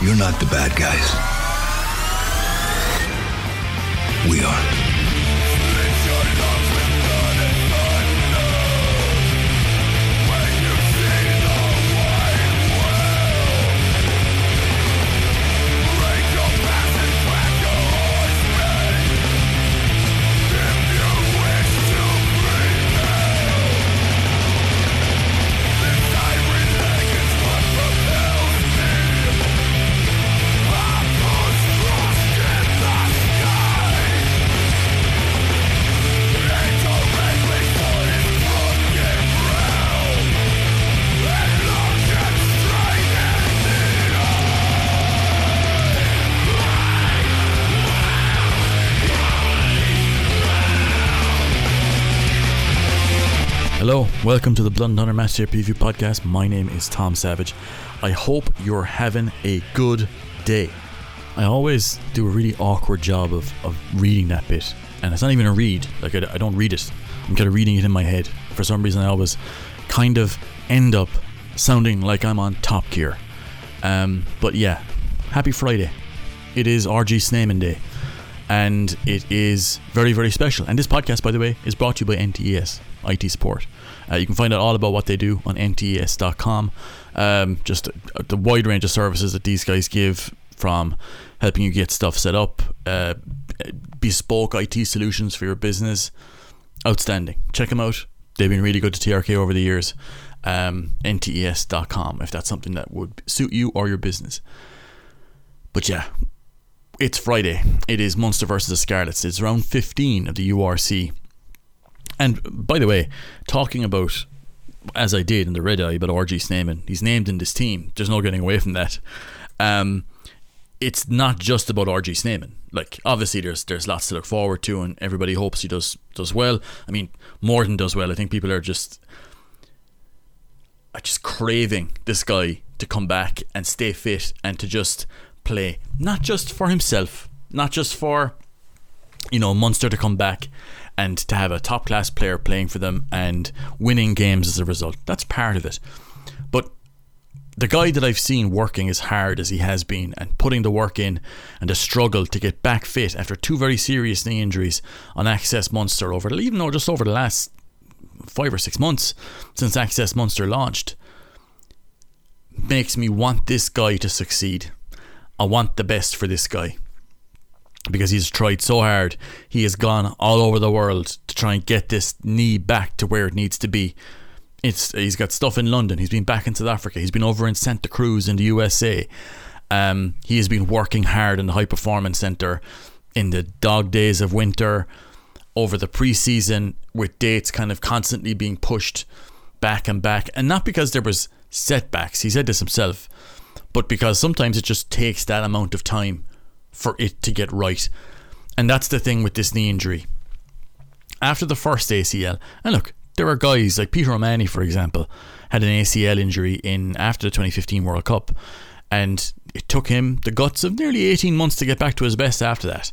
You're not the bad guys. We are. Welcome to the Blood and Thunder Matchday Preview Podcast. My name is Tom Savage. I hope you're having a good day. I always do a really awkward job of, of reading that bit, and it's not even a read. Like I, I don't read it. I'm kind of reading it in my head. For some reason, I always kind of end up sounding like I'm on Top Gear. Um, but yeah, happy Friday. It is RG Snyman Day, and it is very very special. And this podcast, by the way, is brought to you by NTES IT support. Uh, you can find out all about what they do on ntes.com. Um, just the wide range of services that these guys give from helping you get stuff set up, uh, bespoke IT solutions for your business. Outstanding. Check them out. They've been really good to TRK over the years. Um, ntes.com if that's something that would suit you or your business. But yeah, it's Friday. It is Munster versus the Scarlets. It's round 15 of the URC. And by the way, talking about as I did in the red eye about RG Snyman, he's named in this team. There's no getting away from that. Um, it's not just about RG Snyman. Like obviously there's there's lots to look forward to and everybody hopes he does does well. I mean, Morton does well. I think people are just are just craving this guy to come back and stay fit and to just play. Not just for himself, not just for you know, Munster to come back and to have a top class player playing for them and winning games as a result. That's part of it. But the guy that I've seen working as hard as he has been and putting the work in and the struggle to get back fit after two very serious knee injuries on Access Munster over even though just over the last five or six months since Access Munster launched makes me want this guy to succeed. I want the best for this guy because he's tried so hard. He has gone all over the world to try and get this knee back to where it needs to be. It's he's got stuff in London. He's been back in South Africa. He's been over in Santa Cruz in the USA. Um, he has been working hard in the high performance center in the dog days of winter over the preseason with dates kind of constantly being pushed back and back and not because there was setbacks he said this himself but because sometimes it just takes that amount of time for it to get right. And that's the thing with this knee injury. After the first ACL, and look, there are guys like Peter O'Mahony, for example, had an ACL injury in after the 2015 World Cup, and it took him the guts of nearly 18 months to get back to his best after that.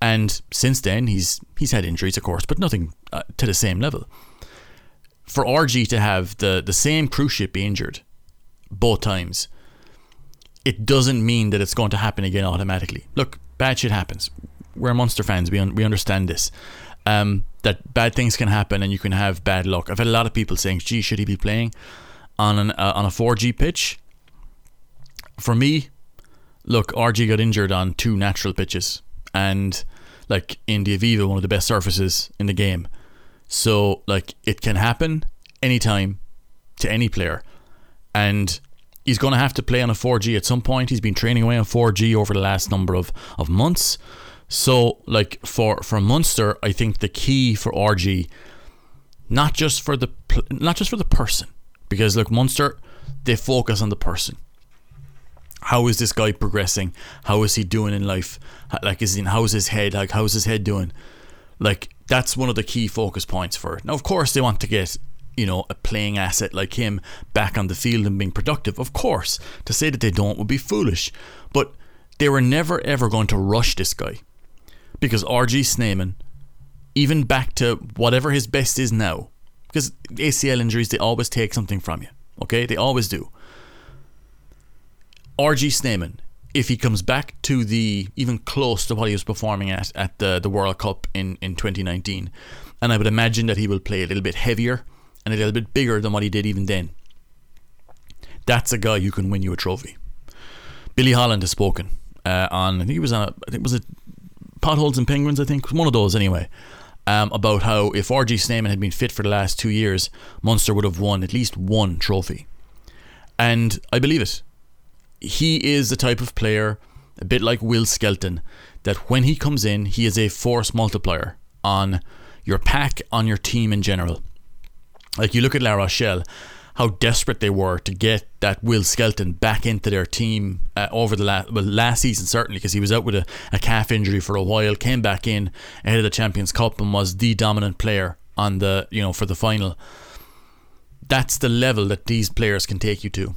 And since then, he's he's had injuries, of course, but nothing uh, to the same level. For RG to have the the same cruciate be injured both times it doesn't mean that it's going to happen again automatically. Look, bad shit happens. We're Munster fans. We un- we understand this. Um, that bad things can happen and you can have bad luck. I've had a lot of people saying, "Gee, should he be playing on an uh, on a 4G pitch?" For me, look, RG got injured on two natural pitches, and like in the Aviva, one of the best surfaces in the game. So like it can happen anytime to any player, and he's going to have to play on a 4G at some point. He's been training away on 4G over the last number of, of months. So, like for for Munster, I think the key for RG, not just for the not just for the person, because look, Munster, they focus on the person. How is this guy progressing? How is he doing in life? Like, is he, in how's his head? Like, how's his head doing? Like, that's one of the key focus points for it. Now, of course, they want to get you know, a playing asset like him back on the field and being productive. Of course, to say that they don't would be foolish. But they were never ever going to rush this guy. Because RG Snyman, even back to whatever his best is now, because ACL injuries, they always take something from you. Okay? They always do. RG Snyman if he comes back to the even close to what he was performing at at the the World Cup in in 2019, and I would imagine that he will play a little bit heavier and a little bit bigger than what he did even then. That's a guy who can win you a trophy. Billy Holland has spoken uh, on. I think he was on. A, I think it was it potholes and penguins. I think one of those anyway. Um, about how if RG Snyman had been fit for the last two years, Munster would have won at least one trophy. And I believe it. He is the type of player, a bit like Will Skelton, that when he comes in, he is a force multiplier on your pack, on your team in general. Like you look at La Rochelle, how desperate they were to get that Will Skelton back into their team uh, over the last well last season certainly because he was out with a, a calf injury for a while, came back in ahead of the Champions Cup and was the dominant player on the you know for the final. That's the level that these players can take you to.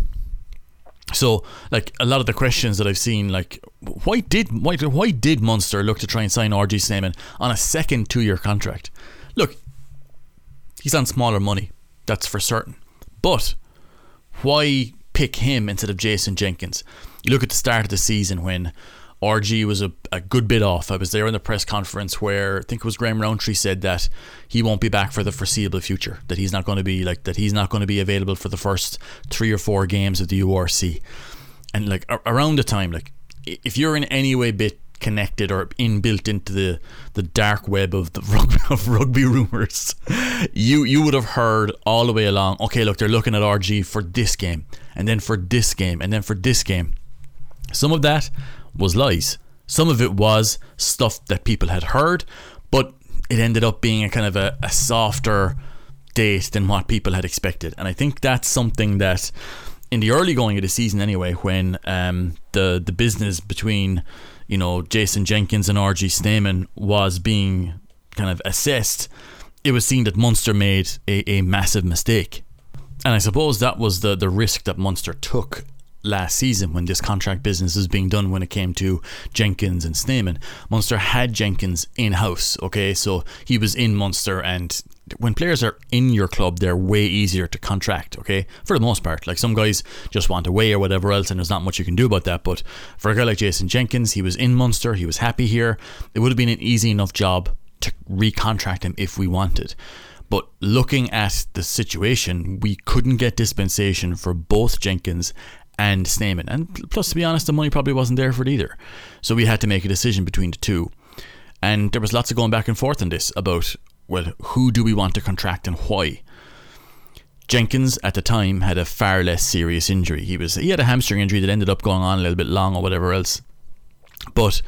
So, like a lot of the questions that I've seen, like why did why, why did Munster look to try and sign RG Snyman on a second two-year contract? Look, he's on smaller money, that's for certain. But why pick him instead of Jason Jenkins? You look at the start of the season when RG was a, a good bit off. I was there in the press conference where I think it was Graham Rowntree said that he won't be back for the foreseeable future. That he's not going to be like that. He's not going to be available for the first three or four games of the URC. And like around the time, like if you're in any way bit connected or inbuilt into the, the dark web of the rugby, of rugby rumors, you you would have heard all the way along. Okay, look, they're looking at RG for this game, and then for this game, and then for this game. Some of that was lies. Some of it was stuff that people had heard, but it ended up being a kind of a, a softer date than what people had expected. And I think that's something that in the early going of the season anyway, when um, the the business between you know Jason Jenkins and RG Snyman was being kind of assessed, it was seen that Munster made a, a massive mistake. And I suppose that was the, the risk that Munster took last season when this contract business was being done when it came to Jenkins and Snyman. Munster had Jenkins in house, okay, so he was in Munster and when players are in your club, they're way easier to contract, okay? For the most part. Like some guys just want away or whatever else, and there's not much you can do about that. But for a guy like Jason Jenkins, he was in Munster, he was happy here. It would have been an easy enough job to recontract him if we wanted. But looking at the situation, we couldn't get dispensation for both Jenkins and Snyman. And plus, to be honest, the money probably wasn't there for it either. So we had to make a decision between the two. And there was lots of going back and forth on this about, well, who do we want to contract and why? Jenkins at the time had a far less serious injury. He was he had a hamstring injury that ended up going on a little bit long or whatever else. But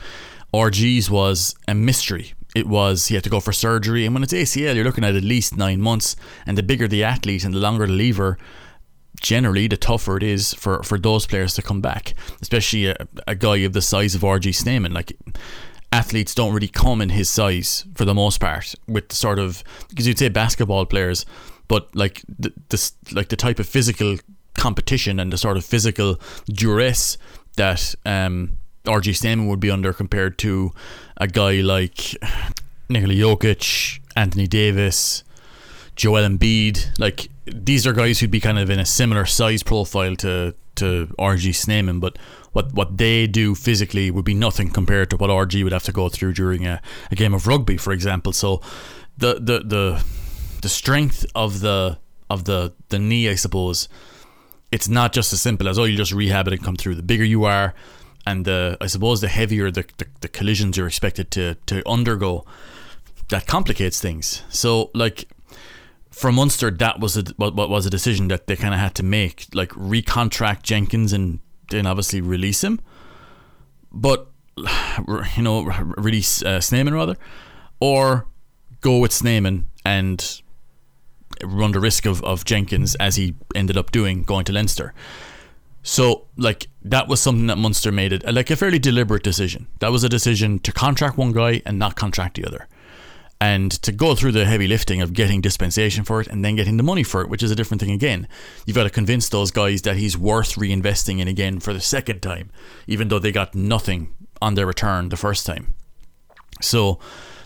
RG's was a mystery. It was he had to go for surgery, and when it's ACL, you're looking at at least nine months. And the bigger the athlete and the longer the lever, generally the tougher it is for, for those players to come back, especially a, a guy of the size of RG Snyman. Like athletes don't really come in his size for the most part with the sort of because you'd say basketball players, but like the, like the type of physical competition and the sort of physical duress that um, RG Snyman would be under compared to a guy like Nikola Jokic, Anthony Davis, Joel Embiid. Like these are guys who'd be kind of in a similar size profile to to RG Snyman, but what what they do physically would be nothing compared to what RG would have to go through during a, a game of rugby, for example. So the the the the strength of the of the the knee, I suppose, it's not just as simple as oh you just rehab it and come through. The bigger you are, and the I suppose the heavier the, the, the collisions you're expected to to undergo, that complicates things. So like for Munster, that was a what, was a decision that they kind of had to make, like recontract Jenkins and then obviously release him, but you know release uh, rather, or go with Snyman and run the risk of, of Jenkins as he ended up doing going to Leinster. So like that was something that Munster made it like a fairly deliberate decision. That was a decision to contract one guy and not contract the other and to go through the heavy lifting of getting dispensation for it and then getting the money for it, which is a different thing again. You've got to convince those guys that he's worth reinvesting in again for the second time, even though they got nothing on their return the first time. So,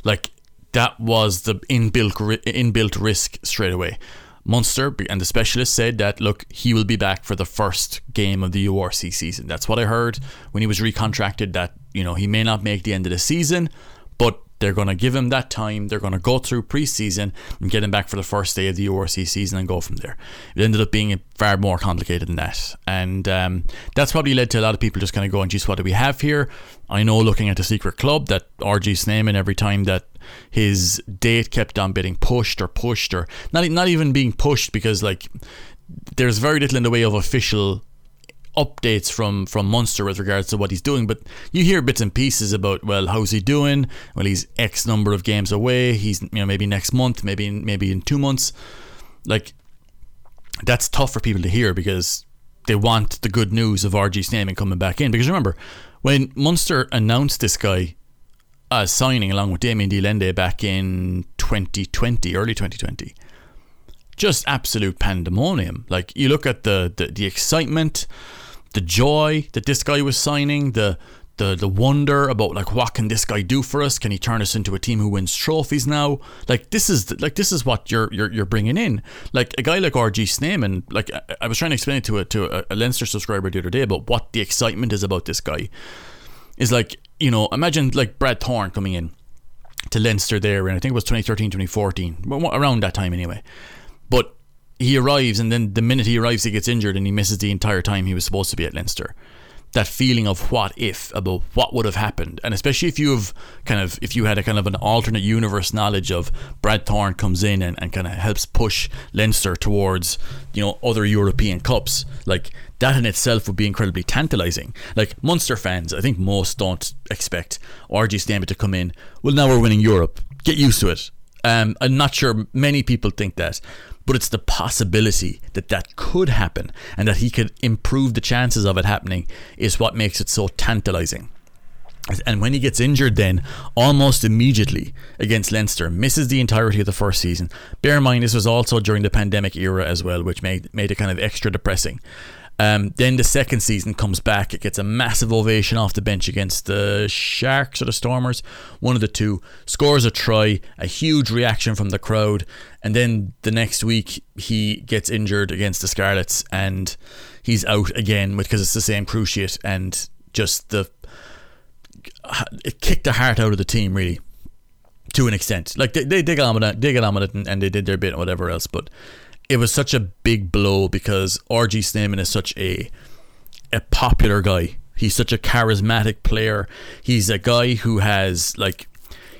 like, that was the inbuilt inbuilt risk straight away. Munster and the specialist said that look, he will be back for the first game of the URC season. That's what I heard when he was recontracted. That you know he may not make the end of the season, but they're going to give him that time. They're going to go through preseason and get him back for the first day of the URC season and go from there. It ended up being far more complicated than that. And um, that's probably led to a lot of people just kind of going, geez, what do we have here? I know looking at the secret club that RG Snyman, every time that his date kept on getting pushed or pushed or not, not even being pushed because like there's very little in the way of official updates from from Munster with regards to what he's doing, but you hear bits and pieces about well, how's he doing? Well, he's X number of games away. He's you know maybe next month, maybe in, maybe in two months. Like that's tough for people to hear because they want the good news of RG Snyman coming back in. Because remember, when Munster announced this guy as signing along with Damien de Allende back in 2020, early 2020 just absolute pandemonium. Like you look at the, the, the excitement, the joy that this guy was signing, the the the wonder about like what can this guy do for us? Can he turn us into a team who wins trophies now? Like this is like this is what you're you're, you're bringing in. Like a guy like RG Snyman, like I, I was trying to explain it to a to a, a Leinster subscriber the other day about what the excitement is about this guy. Is like you know imagine like Brad Thorn coming in to Leinster there, and I think it was 2013, 2014, around that time anyway. But he arrives, and then the minute he arrives, he gets injured and he misses the entire time he was supposed to be at Leinster. That feeling of what if about what would have happened, and especially if you have kind of if you had a kind of an alternate universe knowledge of Brad Thorn comes in and, and kind of helps push Leinster towards you know other European cups, like that in itself would be incredibly tantalizing. Like Munster fans, I think most don't expect RG Snyman to come in. Well, now we're winning Europe. Get used to it. Um, I'm not sure many people think that, but it's the possibility that that could happen and that he could improve the chances of it happening is what makes it so tantalizing. And when he gets injured, then almost immediately against Leinster, misses the entirety of the first season. Bear in mind, this was also during the pandemic era as well, which made made it kind of extra depressing. Um, then the second season comes back. It gets a massive ovation off the bench against the Sharks or the Stormers, one of the two. Scores a try, a huge reaction from the crowd, and then the next week he gets injured against the Scarlets and he's out again because it's the same cruciate and just the it kicked the heart out of the team really to an extent. Like they, they, they got on with it, they got on with it and, and they did their bit and whatever else, but it was such a big blow because RG Snyman is such a a popular guy. He's such a charismatic player. He's a guy who has like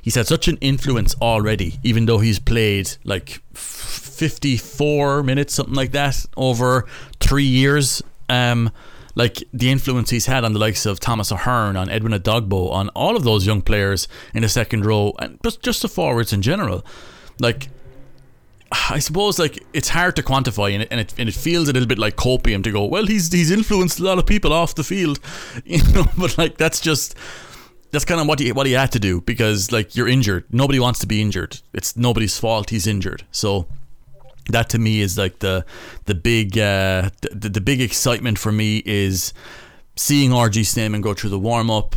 he's had such an influence already, even though he's played like 54 minutes, something like that, over three years. Um, like the influence he's had on the likes of Thomas Ahern, on Edwin Edogbo, on all of those young players in the second row, and just just the forwards in general. Like I suppose like it's hard to quantify and it, and it, and it feels a little bit like copium to go well he's he's influenced a lot of people off the field you know but like that's just that's kind of what he what he had to do because like you're injured. Nobody wants to be injured. It's nobody's fault he's injured. So that to me is like the the big uh, the, the big excitement for me is seeing RG Snyman go through the warm up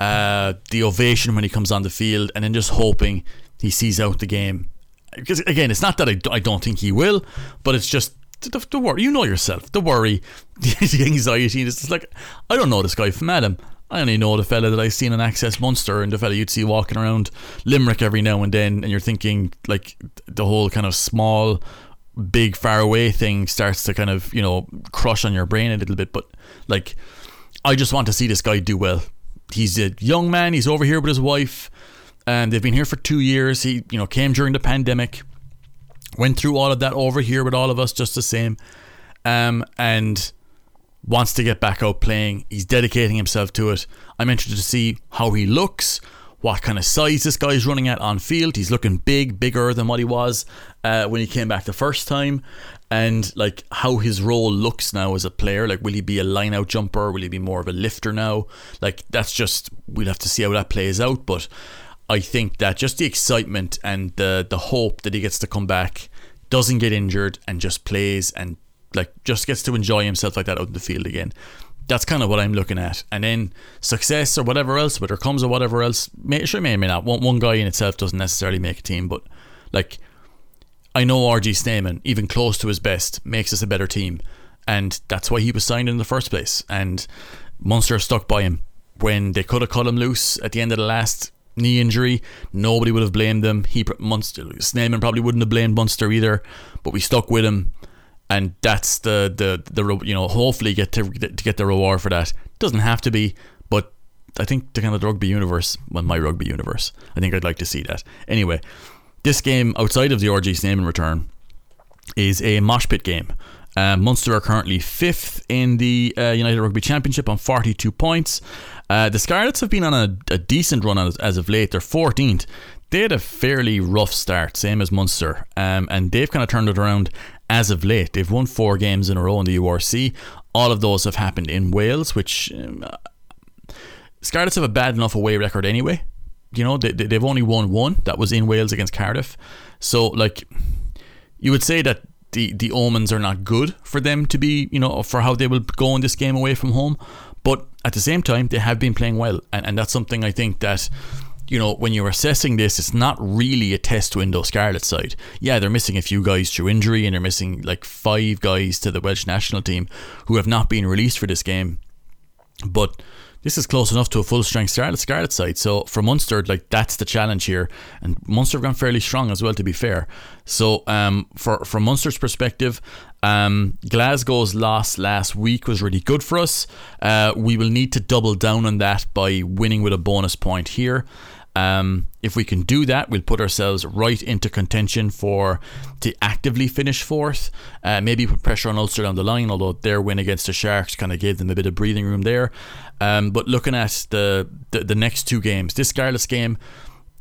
uh, the ovation when he comes on the field and then just hoping he sees out the game because again, it's not that I, I don't think he will, but it's just the, the worry. You know yourself, the worry, the anxiety. It's like I don't know this guy from Adam. I only know the fella that I seen on Access Munster and the fella you'd see walking around Limerick every now and then, and you're thinking like the whole kind of small, big, far away thing starts to kind of you know crush on your brain a little bit. But like, I just want to see this guy do well. He's a young man. He's over here with his wife. And they've been here for two years. He, you know, came during the pandemic, went through all of that over here with all of us just the same, um, and wants to get back out playing. He's dedicating himself to it. I'm interested to see how he looks, what kind of size this guy is running at on field. He's looking big, bigger than what he was uh, when he came back the first time, and like how his role looks now as a player. Like, will he be a line out jumper? Will he be more of a lifter now? Like, that's just we'll have to see how that plays out. But I think that just the excitement and the the hope that he gets to come back, doesn't get injured, and just plays and like just gets to enjoy himself like that out in the field again. That's kind of what I'm looking at. And then success or whatever else, whether comes or whatever else, may, sure may or may not. One, one guy in itself doesn't necessarily make a team, but like I know RG Snyman, even close to his best, makes us a better team. And that's why he was signed in the first place. And Munster stuck by him when they could have cut him loose at the end of the last knee injury. Nobody would have blamed him. He Munster Snyman probably wouldn't have blamed Munster either, but we stuck with him, and that's the the the you know hopefully get to, to get the reward for that. Doesn't have to be, but I think the kind of rugby universe, well, my rugby universe, I think I'd like to see that. Anyway, this game outside of the RG Snyman return is a mosh pit game. Uh, Munster are currently fifth in the uh, United Rugby Championship on 42 points. Uh, the Scarlets have been on a, a decent run as, as, of late. They're 14th. They had a fairly rough start, same as Munster, um, and they've kind of turned it around as of late. They've won four games in a row in the URC. All of those have happened in Wales, which um, Scarlets have a bad enough away record anyway. You know, they, they've only won one. That was in Wales against Cardiff. So, like, you would say that the the omens are not good for them to be, you know, for how they will go in this game away from home. But at the same time, they have been playing well, and, and that's something I think that. You know, when you're assessing this, it's not really a test window Scarlet side. Yeah, they're missing a few guys through injury, and they're missing like five guys to the Welsh national team who have not been released for this game. But this is close enough to a full strength Scarlet Scarlet side. So for Munster, like that's the challenge here, and Munster have gone fairly strong as well. To be fair, so um, for from Munster's perspective, um, Glasgow's loss last week was really good for us. Uh, we will need to double down on that by winning with a bonus point here. Um, if we can do that, we'll put ourselves right into contention for to actively finish fourth. Uh, maybe put pressure on Ulster down the line, although their win against the Sharks kind of gave them a bit of breathing room there. Um, but looking at the, the, the next two games, this Scarlets game,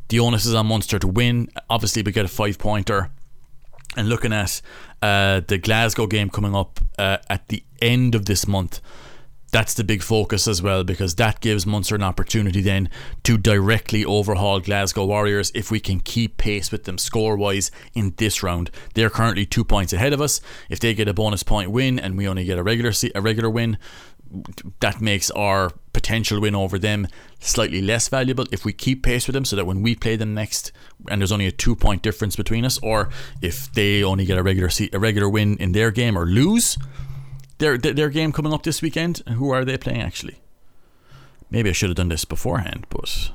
the onus is on Munster to win. Obviously, we get a five pointer. And looking at uh, the Glasgow game coming up uh, at the end of this month, that's the big focus as well because that gives Munster an opportunity then to directly overhaul Glasgow Warriors if we can keep pace with them score wise in this round. They're currently two points ahead of us. If they get a bonus point win and we only get a regular a regular win, that makes our potential win over them slightly less valuable if we keep pace with them so that when we play them next and there's only a two point difference between us or if they only get a regular a regular win in their game or lose their, their game coming up this weekend. Who are they playing actually? Maybe I should have done this beforehand, but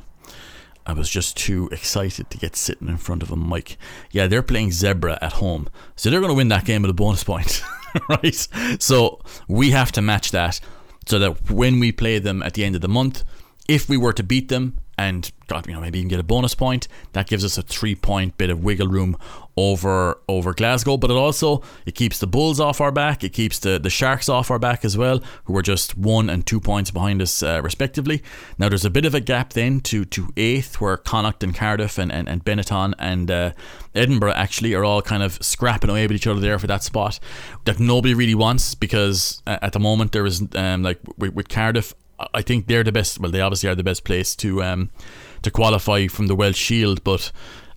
I was just too excited to get sitting in front of a mic. Yeah, they're playing Zebra at home, so they're going to win that game with a bonus point, right? So we have to match that so that when we play them at the end of the month, if we were to beat them and God, you know, maybe even get a bonus point. That gives us a three point bit of wiggle room over over Glasgow. But it also it keeps the Bulls off our back. It keeps the, the Sharks off our back as well, who are just one and two points behind us uh, respectively. Now there's a bit of a gap then to to eighth, where Connacht and Cardiff and and, and Benetton and uh, Edinburgh actually are all kind of scrapping away with each other there for that spot that nobody really wants because uh, at the moment there is um, like with, with Cardiff I think they're the best. Well, they obviously are the best place to um, to qualify from the Welsh Shield, but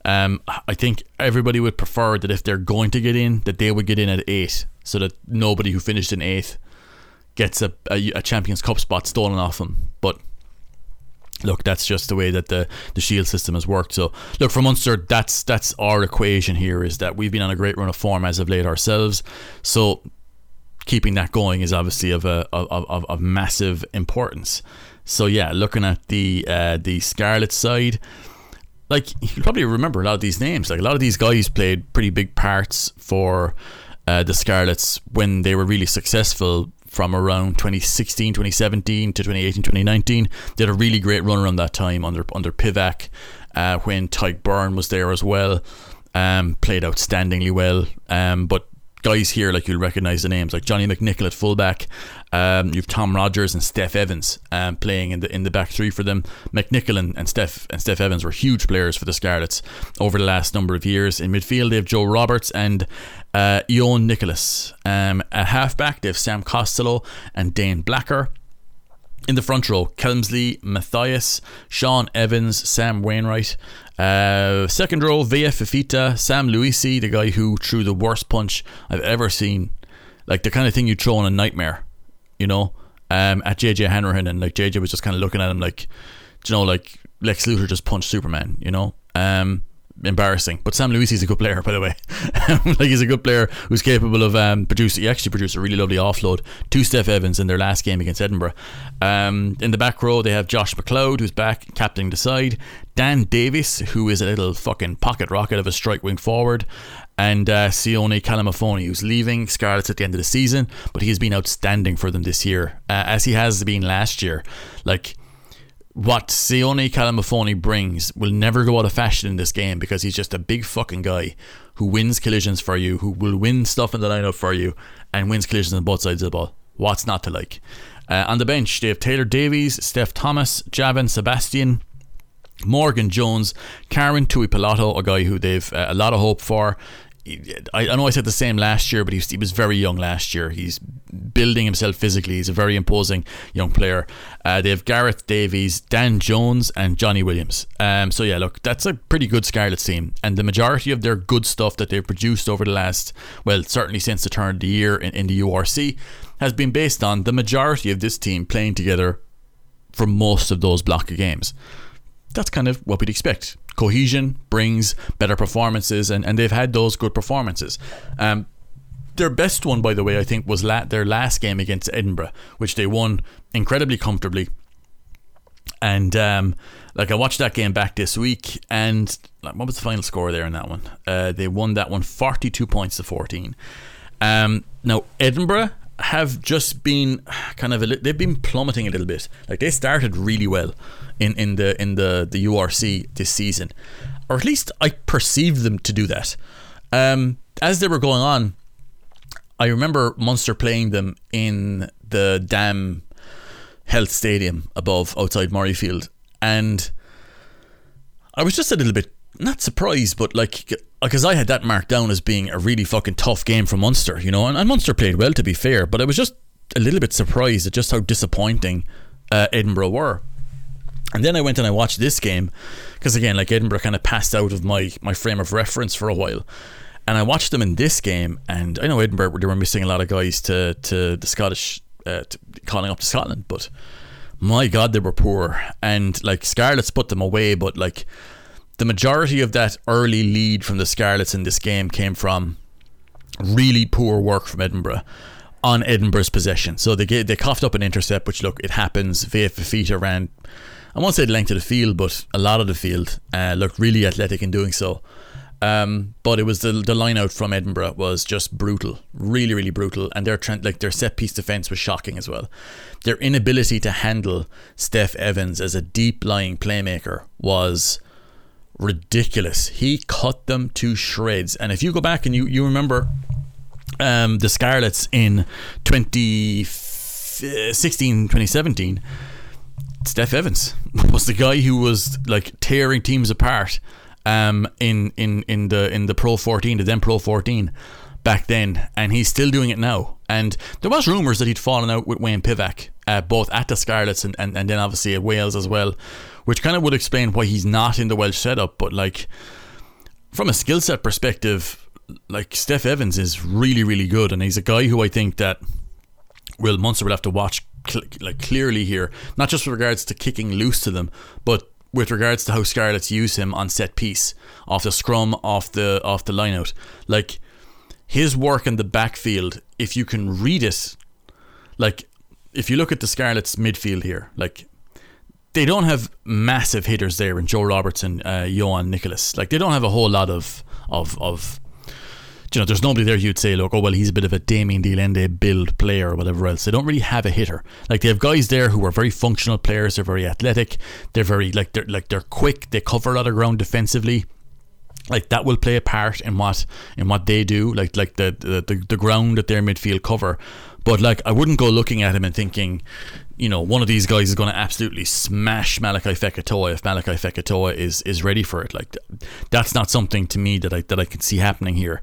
um, I think everybody would prefer that if they're going to get in, that they would get in at eight, so that nobody who finished in eighth gets a, a, a Champions Cup spot stolen off them. But look, that's just the way that the, the shield system has worked. So look for Munster, that's that's our equation here is that we've been on a great run of form as of late ourselves. So keeping that going is obviously of a of, of, of massive importance. So yeah, looking at the uh, the Scarlet side, like you probably remember a lot of these names. Like a lot of these guys played pretty big parts for uh, the Scarlets when they were really successful from around 2016, 2017 to 2018, 2019. They had a really great run around that time under under Pivac, uh, when Tadhg Beirne was there as well. Um, played outstandingly well. Um, but guys here like you'll recognize the names like Johnny McNicholl at fullback. Um, you've Tom Rogers and Steff Evans um, playing in the in the back three for them. McNicholl and, and Steff and Steff Evans were huge players for the Scarlets over the last number of years. In midfield, they have Joe Roberts and uh, Ioan Nicholas. Um, at halfback, they have Sam Costello and Dane Blacker. In the front row, Kemsley, Mathias, Sean Evans, Sam Wainwright. Uh, second row, Vaea Fifita, Sam Lousi, the guy who threw the worst punch I've ever seen. Like the kind of thing you throw in a nightmare, you know, um, at JJ Hanrahan. And like JJ was just kind of looking at him like, you know, like Lex Luthor just punched Superman, you know. Um, embarrassing. But Sam Lousi is a good player, by the way. like he's a good player who's capable of um, producing. He actually produced a really lovely offload to Steff Evans in their last game against Edinburgh. Um, in the back row, they have Josh Macleod, who's back captaining the side. Dan Davis, who is a little fucking pocket rocket of a strike wing forward. And uh, Sione Kalamafoni, who's leaving Scarlets at the end of the season, but he has been outstanding for them this year, uh, as he has been last year. Like, what Sione Kalamafoni brings will never go out of fashion in this game because he's just a big fucking guy who wins collisions for you, who will win stuff in the lineup for you, and wins collisions on both sides of the ball. What's not to like? Uh, on the bench, they have Taylor Davies, Steff Thomas, Javan Sebastian, Morgan Jones, Carwyn Tuipulotu, a guy who they've uh, a lot of hope for. I, know I said the same last year, but he was, he was very young last year. He's building himself physically. He's a very imposing young player. Uh, they have Gareth Davies, Dan Jones, and Johnny Williams. Um, so yeah, look, that's a pretty good Scarlets team, and the majority of their good stuff that they've produced over the last, well, certainly since the turn of the year in, in the URC, has been based on the majority of this team playing together for most of those block of games. That's kind of what we'd expect cohesion brings better performances, and, and they've had those good performances. Um, their best one, by the way, I think was la- their last game against Edinburgh, which they won incredibly comfortably. And um, like I watched that game back this week, and like, what was the final score there in that one? Uh, they won that one 42 points to 14. Um, now Edinburgh have just been kind of a, they've been plummeting a little bit. Like they started really well in, in the in the the URC this season, or at least I perceived them to do that. Um, as they were going on, I remember Munster playing them in the Dam Health Stadium above outside Murrayfield, and I was just a little bit not surprised, but like because I had that marked down as being a really fucking tough game for Munster, you know, and, and Munster played well to be fair, but I was just a little bit surprised at just how disappointing uh, Edinburgh were. And then I went and I watched this game because again, like Edinburgh kind of passed out of my my frame of reference for a while. And I watched them in this game, and I know Edinburgh they were missing a lot of guys to to the Scottish uh, to calling up to Scotland, but my God, they were poor. And like Scarlets put them away, but like the majority of that early lead from the Scarlets in this game came from really poor work from Edinburgh on Edinburgh's possession. So they get, they coughed up an intercept, which look it happens. Vaea Fifita ran, I won't say the length of the field, but a lot of the field uh, looked really athletic in doing so. Um, but it was the the line out from Edinburgh was just brutal, really, really brutal, and their trend, like their set piece defense was shocking as well. Their inability to handle Steff Evans as a deep lying playmaker was ridiculous. He cut them to shreds. And if you go back and you, you remember um, the Scarlets in 2016, 2017, Steff Evans was the guy who was like tearing teams apart um, in, in, in the in the Pro 14, the then Pro 14 back then, and he's still doing it now. And there was rumours that he'd fallen out with Wayne Pivac, uh, both at the Scarlets and, and, and then obviously at Wales as well which kind of would explain why he's not in the Welsh setup. But like from a skill set perspective, like Steff Evans is really really good, and he's a guy who I think that Will Munster will have to watch cl- like clearly here, not just with regards to kicking loose to them, but with regards to how Scarlets use him on set piece, off the scrum, off the off the lineout. Like his work in the backfield, if you can read it, like if you look at the Scarlets midfield here, like they don't have massive hitters there in Joe Robertson, uh, Ioan Nicholas. Like they don't have a whole lot of of of. You know, there's nobody there you'd say, look, oh well, he's a bit of a Damien de Allende build player or whatever else. They don't really have a hitter. Like they have guys there who are very functional players. They're very athletic. They're very like they're like they're quick. They cover a lot of ground defensively like that will play a part in what in what they do like like the the, the, ground that their midfield cover but like I wouldn't go looking at him and thinking you know, one of these guys is going to absolutely smash Malachi Fekitoa if Malachi Fekitoa is is ready for it. Like that's not something to me that I that I can see happening here.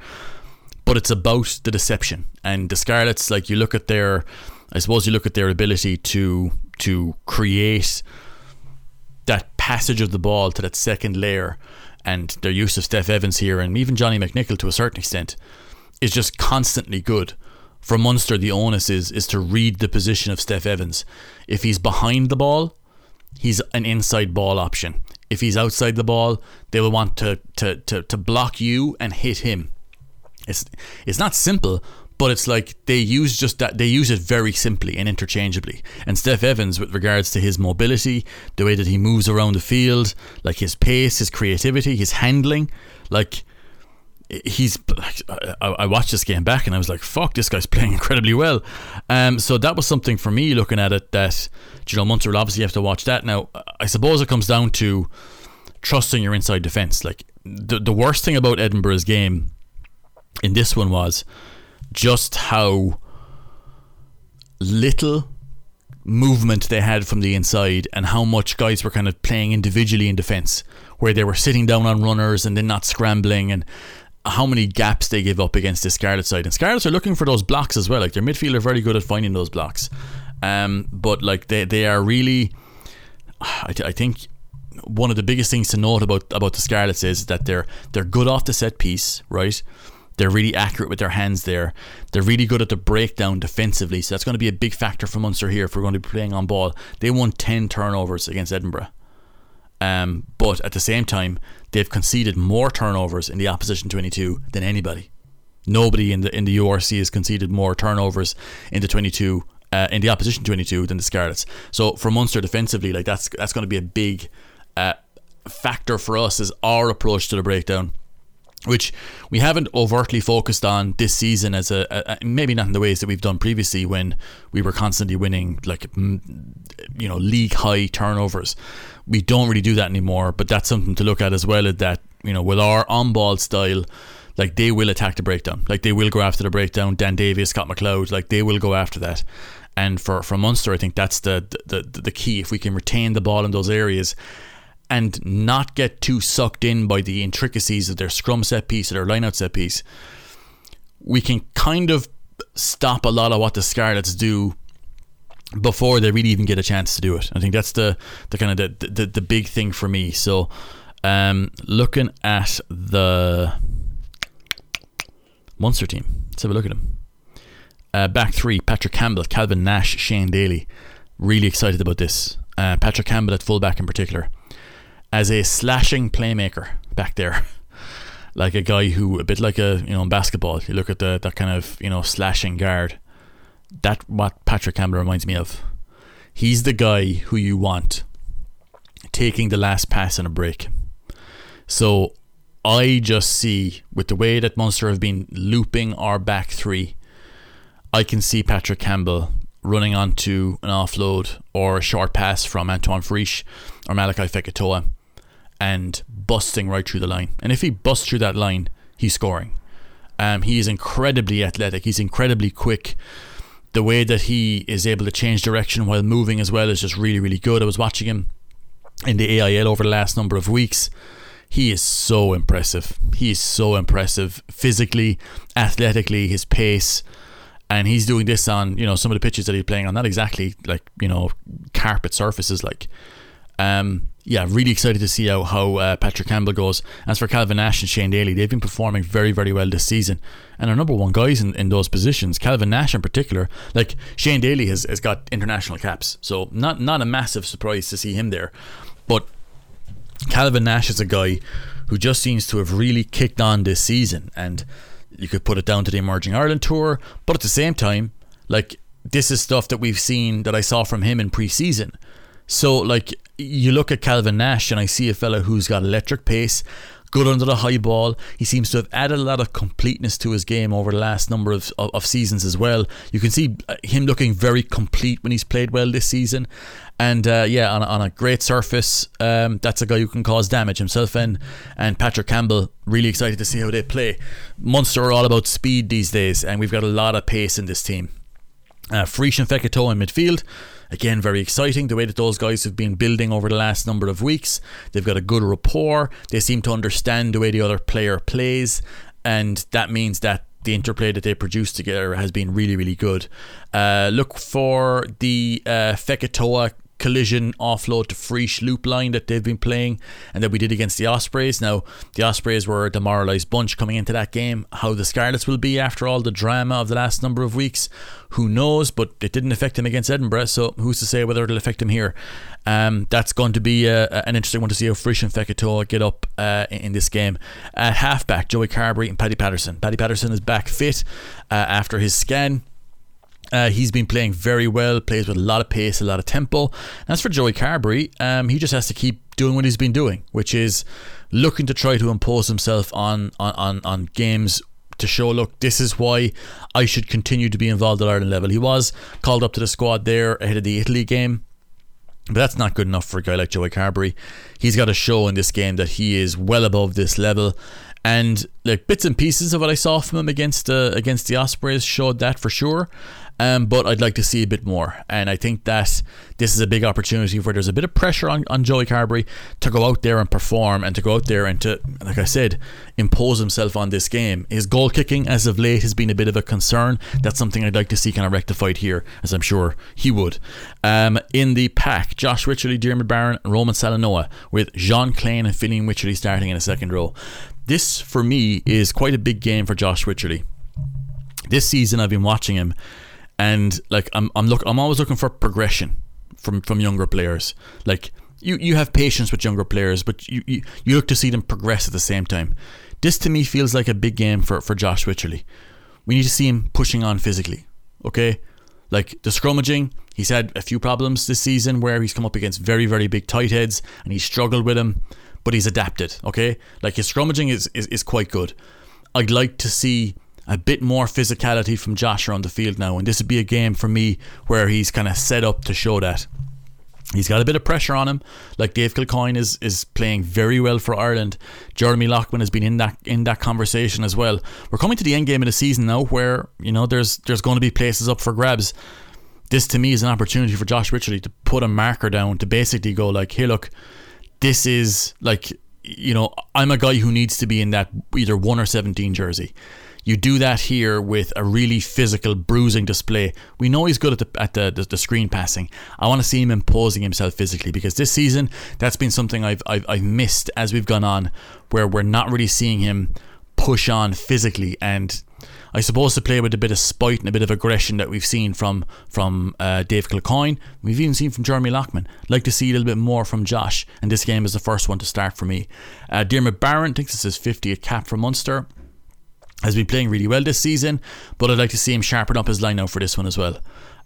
But it's about the deception and the Scarlets. Like you look at their, I suppose you look at their ability to to create that passage of the ball to that second layer, and their use of Steff Evans here and even Johnny McNicholl to a certain extent is just constantly good for Munster, the onus is is to read the position of Steff Evans. If he's behind the ball, he's an inside ball option. if he's outside the ball, they will want to to to, to block you and hit him. It's it's not simple, but it's like they use just that they use it very simply and interchangeably. And Steff Evans, with regards to his mobility, the way that he moves around the field, like his pace, his creativity, his handling, like he's I, watched this game back and I was like fuck this guy's playing incredibly well. Um so that was something for me looking at it that you know Munster will obviously have to watch that. Now I suppose it comes down to trusting your inside defense like the, the worst thing about Edinburgh's game in this one was just how little movement they had from the inside and how much guys were kind of playing individually in defense where they were sitting down on runners and then not scrambling and how many gaps they give up against the Scarlet side. And Scarlets are looking for those blocks as well. Like their midfield are very good at finding those blocks. Um, but like they, they are really, I, I think one of the biggest things to note about about the Scarlets is that they're they're good off the set piece, right? They're really accurate with their hands there. They're really good at the breakdown defensively. So that's going to be a big factor for Munster here if we're going to be playing on ball. They won 10 turnovers against Edinburgh. Um, but at the same time, they've conceded more turnovers in the opposition 22 than anybody. Nobody in the in the URC has conceded more turnovers in the 22 uh, in the opposition 22 than the Scarlets. So for Munster defensively, like that's that's going to be a big uh, factor for us is our approach to the breakdown which we haven't overtly focused on this season as a, a, maybe not in the ways that we've done previously when we were constantly winning like you know league high turnovers. We don't really do that anymore but that's something to look at as well is that you know with our on ball style like they will attack the breakdown. Like they will go after the breakdown. Dan Davies Scott Macleod like they will go after that. And for for Munster I think that's the the, the, the key. If we can retain the ball in those areas and not get too sucked in by the intricacies of their scrum set piece or their lineout set piece, we can kind of stop a lot of what the Scarlets do before they really even get a chance to do it. I think that's the the kind of the the, the big thing for me. So, um, looking at the Munster team, let's have a look at them. Uh, back three: Patrick Campbell, Calvin Nash, Shane Daly. Really excited about this. Uh, Patrick Campbell at fullback in particular as a slashing playmaker back there. Like a guy who, a bit like a, you know, in basketball, you look at the that kind of, you know, slashing guard. That what Patrick Campbell reminds me of. He's the guy who you want taking the last pass in a break. So I just see with the way that Munster have been looping our back three, I can see Patrick Campbell running onto an offload or a short pass from Antoine Frisch or Malachi Fekitoa and busting right through the line. And if he busts through that line, he's scoring. Um, he is incredibly athletic. He's incredibly quick. The way that he is able to change direction while moving as well is just really, really good. I was watching him in the AIL over the last number of weeks. He is so impressive. He is so impressive physically, athletically, his pace. And he's doing this on, you know, some of the pitches that he's playing on, not exactly like, you know, carpet surfaces like um, yeah, really excited to see how, how uh, Patrick Campbell goes. As for Calvin Nash and Shane Daly, they've been performing very, very well this season. And our number one guys in, in those positions, Calvin Nash in particular, like Shane Daly has, has got international caps. So not, not a massive surprise to see him there. But Calvin Nash is a guy who just seems to have really kicked on this season. And you could put it down to the Emerging Ireland Tour. But at the same time, like, this is stuff that we've seen that I saw from him in pre season. So, like, you look at Calvin Nash, and I see a fella who's got electric pace, good under the high ball. He seems to have added a lot of completeness to his game over the last number of, of, of, seasons as well. You can see uh, him looking very complete when he's played well this season. And uh, yeah, on a, on a great surface, um, that's a guy who can cause damage himself. And, and Patrick Campbell, really excited to see how they play. Munster are all about speed these days, and we've got a lot of pace in this team. Uh, and Fekitoa in midfield. Again, very exciting the way that those guys have been building over the last number of weeks. They've got a good rapport. They seem to understand the way the other player plays, and that means that the interplay that they produce together has been really, really good. Uh, look for the uh, Fekitoa collision offload to Frisch loop line that they've been playing and that we did against the Ospreys. Now, the Ospreys were a demoralised bunch coming into that game. How the Scarlets will be after all the drama of the last number of weeks, who knows? But it didn't affect him against Edinburgh, so who's to say whether it'll affect him here? Um, that's going to be uh, an interesting one to see how Frisch and Fekitoa get up uh, in this game. At halfback, Joey Carbery and Paddy Patterson. Paddy Patterson is back fit uh, after his scan. Uh, he's been playing very well, plays with a lot of pace, a lot of tempo. As for Joey Carbery, um, he just has to keep doing what he's been doing, which is looking to try to impose himself on, on, on, on games to show, look, this is why I should continue to be involved at Ireland level. He was called up to the squad there ahead of the Italy game. But that's not good enough for a guy like Joey Carbery. He's got to show in this game that he is well above this level and like bits and pieces of what I saw from him against uh, against the Ospreys showed that for sure. Um, but I'd like to see a bit more. And I think that this is a big opportunity where there's a bit of pressure on, on Joey Carbery to go out there and perform and to go out there and to, like I said, impose himself on this game. His goal kicking as of late has been a bit of a concern. That's something I'd like to see kind of rectified here, as I'm sure he would. Um, in the pack, Josh Wycherley, Diarmuid Barron, and Roman Salanoa, with Jean Kleyn and Fineen Wycherley starting in a second row. This, for me, is quite a big game for Josh Wycherley. This season, I've been watching him and like I'm I'm look I'm always looking for progression from from younger players. Like you you have patience with younger players, but you you, you look to see them progress at the same time. This to me feels like a big game for for Josh Wycherley. We need to see him pushing on physically. Okay, like the scrummaging, he's had a few problems this season where he's come up against very very big tight heads and he struggled with them, but he's adapted. Okay, like his scrummaging is is, is quite good. I'd like to see a bit more physicality from Josh on the field now, and this would be a game for me where he's kind of set up to show that. He's got a bit of pressure on him. Like Dave Kilcoyne is is playing very well for Ireland. Jeremy Loughman has been in that in that conversation as well. We're coming to the end game of the season now, where you know there's there's going to be places up for grabs. This to me is an opportunity for Josh Wycherley to put a marker down to basically go like, hey, look, this is like you know I'm a guy who needs to be in that either one or seventeen jersey. You do that here with a really physical bruising display. We know he's good at the at the, the, the screen passing. I want to see him imposing himself physically because this season that's been something I've, I've I've missed as we've gone on, where we're not really seeing him push on physically and I suppose to play with a bit of spite and a bit of aggression that we've seen from from uh, Dave Kilcoyne. We've even seen from Jeremy Loughman. like to see a little bit more from Josh, and this game is the first one to start for me. Uh, Diarmuid Barron thinks this is 50th cap for Munster has been playing really well this season, but I'd like to see him sharpen up his line now for this one as well.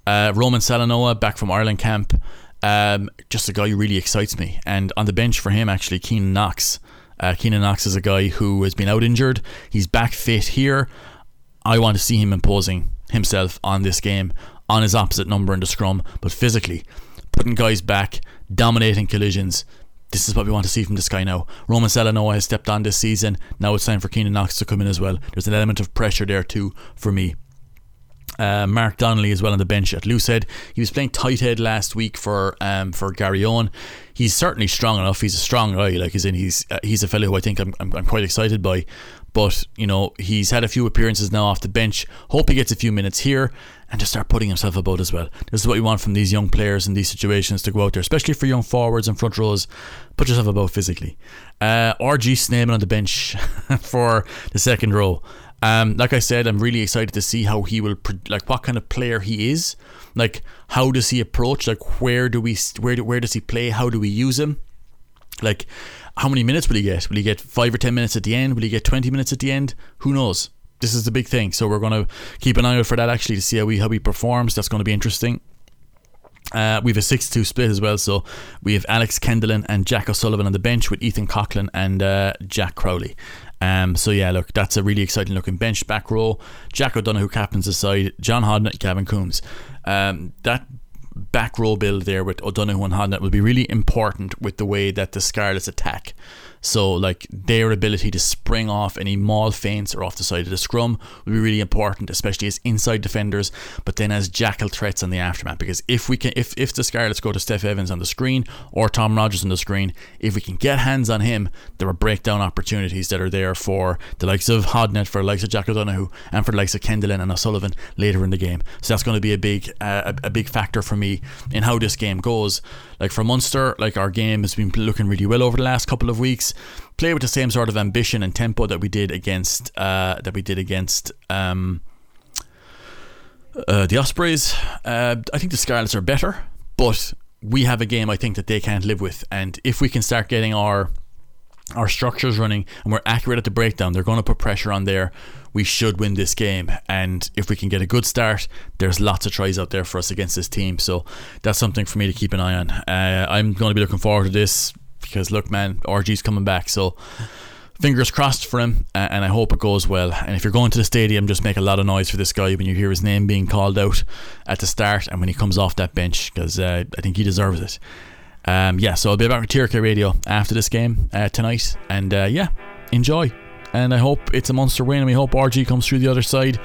Uh, Roman Salanoa back from Ireland camp, um, just a guy who really excites me. And on the bench for him, actually, Keynan Knox. Uh, Keynan Knox is a guy who has been out injured. He's back fit here. I want to see him imposing himself on this game on his opposite number in the scrum, but physically putting guys back, dominating collisions, this is what we want to see from this guy now. Roman Salanoa has stepped on this season. Now it's time for Keynan Knox to come in as well. There's an element of pressure there too for me. Uh, Mark Donnelly as well on the bench at Loosehead. He was playing tight head last week for um, for Garryowen. He's certainly strong enough. He's a strong guy. Like he's in. He's uh, he's a fellow who I think I'm, I'm, I'm quite excited by. But you know he's had a few appearances now off the bench. Hope he gets a few minutes here and to start putting himself about as well. This is what you want from these young players in these situations to go out there, especially for young forwards and front rows. Put yourself about physically. Uh, RG Snyman on the bench for the second row. Um, like I said, I'm really excited to see how he will, like, what kind of player he is. Like, how does he approach? Like, where do we, where do, where does he play? How do we use him? Like, how many minutes will he get? Will he get five or ten minutes at the end? Will he get twenty minutes at the end? Who knows? This is the big thing. So we're going to keep an eye out for that actually to see how he how he performs. That's going to be interesting. Uh, we have a 6 2 split as well. So we have Alex Kendellen and Jack O'Sullivan on the bench with Ethan Coughlan and uh, Jack Crowley. Um, so yeah, look, that's a really exciting looking bench back row. Jack O'Donoghue captains the side, John Hodnett, Gavin Coombes. Um, that back row build there with O'Donoghue and Hodnett will be really important with the way that the Scarlets attack. So, like, their ability to spring off any maul feints or off the side of the scrum will be really important, especially as inside defenders, but then as jackal threats on the aftermath. Because if we can, if, if the Scarlets go to Steff Evans on the screen or Tom Rogers on the screen, if we can get hands on him, there are breakdown opportunities that are there for the likes of Hodnett, for the likes of Jack O'Donoghue, and for the likes of Kendall and O'Sullivan later in the game. So that's going to be a big, uh, a big factor for me in how this game goes. Like for Munster, like our game has been looking really well over the last couple of weeks. Play with the same sort of ambition and tempo that we did against uh, that we did against um, uh, the Ospreys. Uh, I think the Scarlets are better, but we have a game I think that they can't live with. And if we can start getting our our structures running and we're accurate at the breakdown, they're going to put pressure on there. We should win this game. And if we can get a good start, there's lots of tries out there for us against this team. So that's something for me to keep an eye on. Uh, I'm going to be looking forward to this because, look, man, RG's coming back. So fingers crossed for him, uh, and I hope it goes well. And if you're going to the stadium, just make a lot of noise for this guy when you hear his name being called out at the start and when he comes off that bench because uh, I think he deserves it. Um, yeah, so I'll be back with TRK Radio after this game uh, tonight, and uh, yeah, enjoy. And I hope it's a monster win, and we hope RG comes through the other side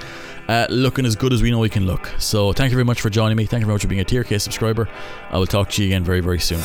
uh, looking as good as we know he can look. So thank you very much for joining me. Thank you very much for being a TRK subscriber. I will talk to you again very, very soon.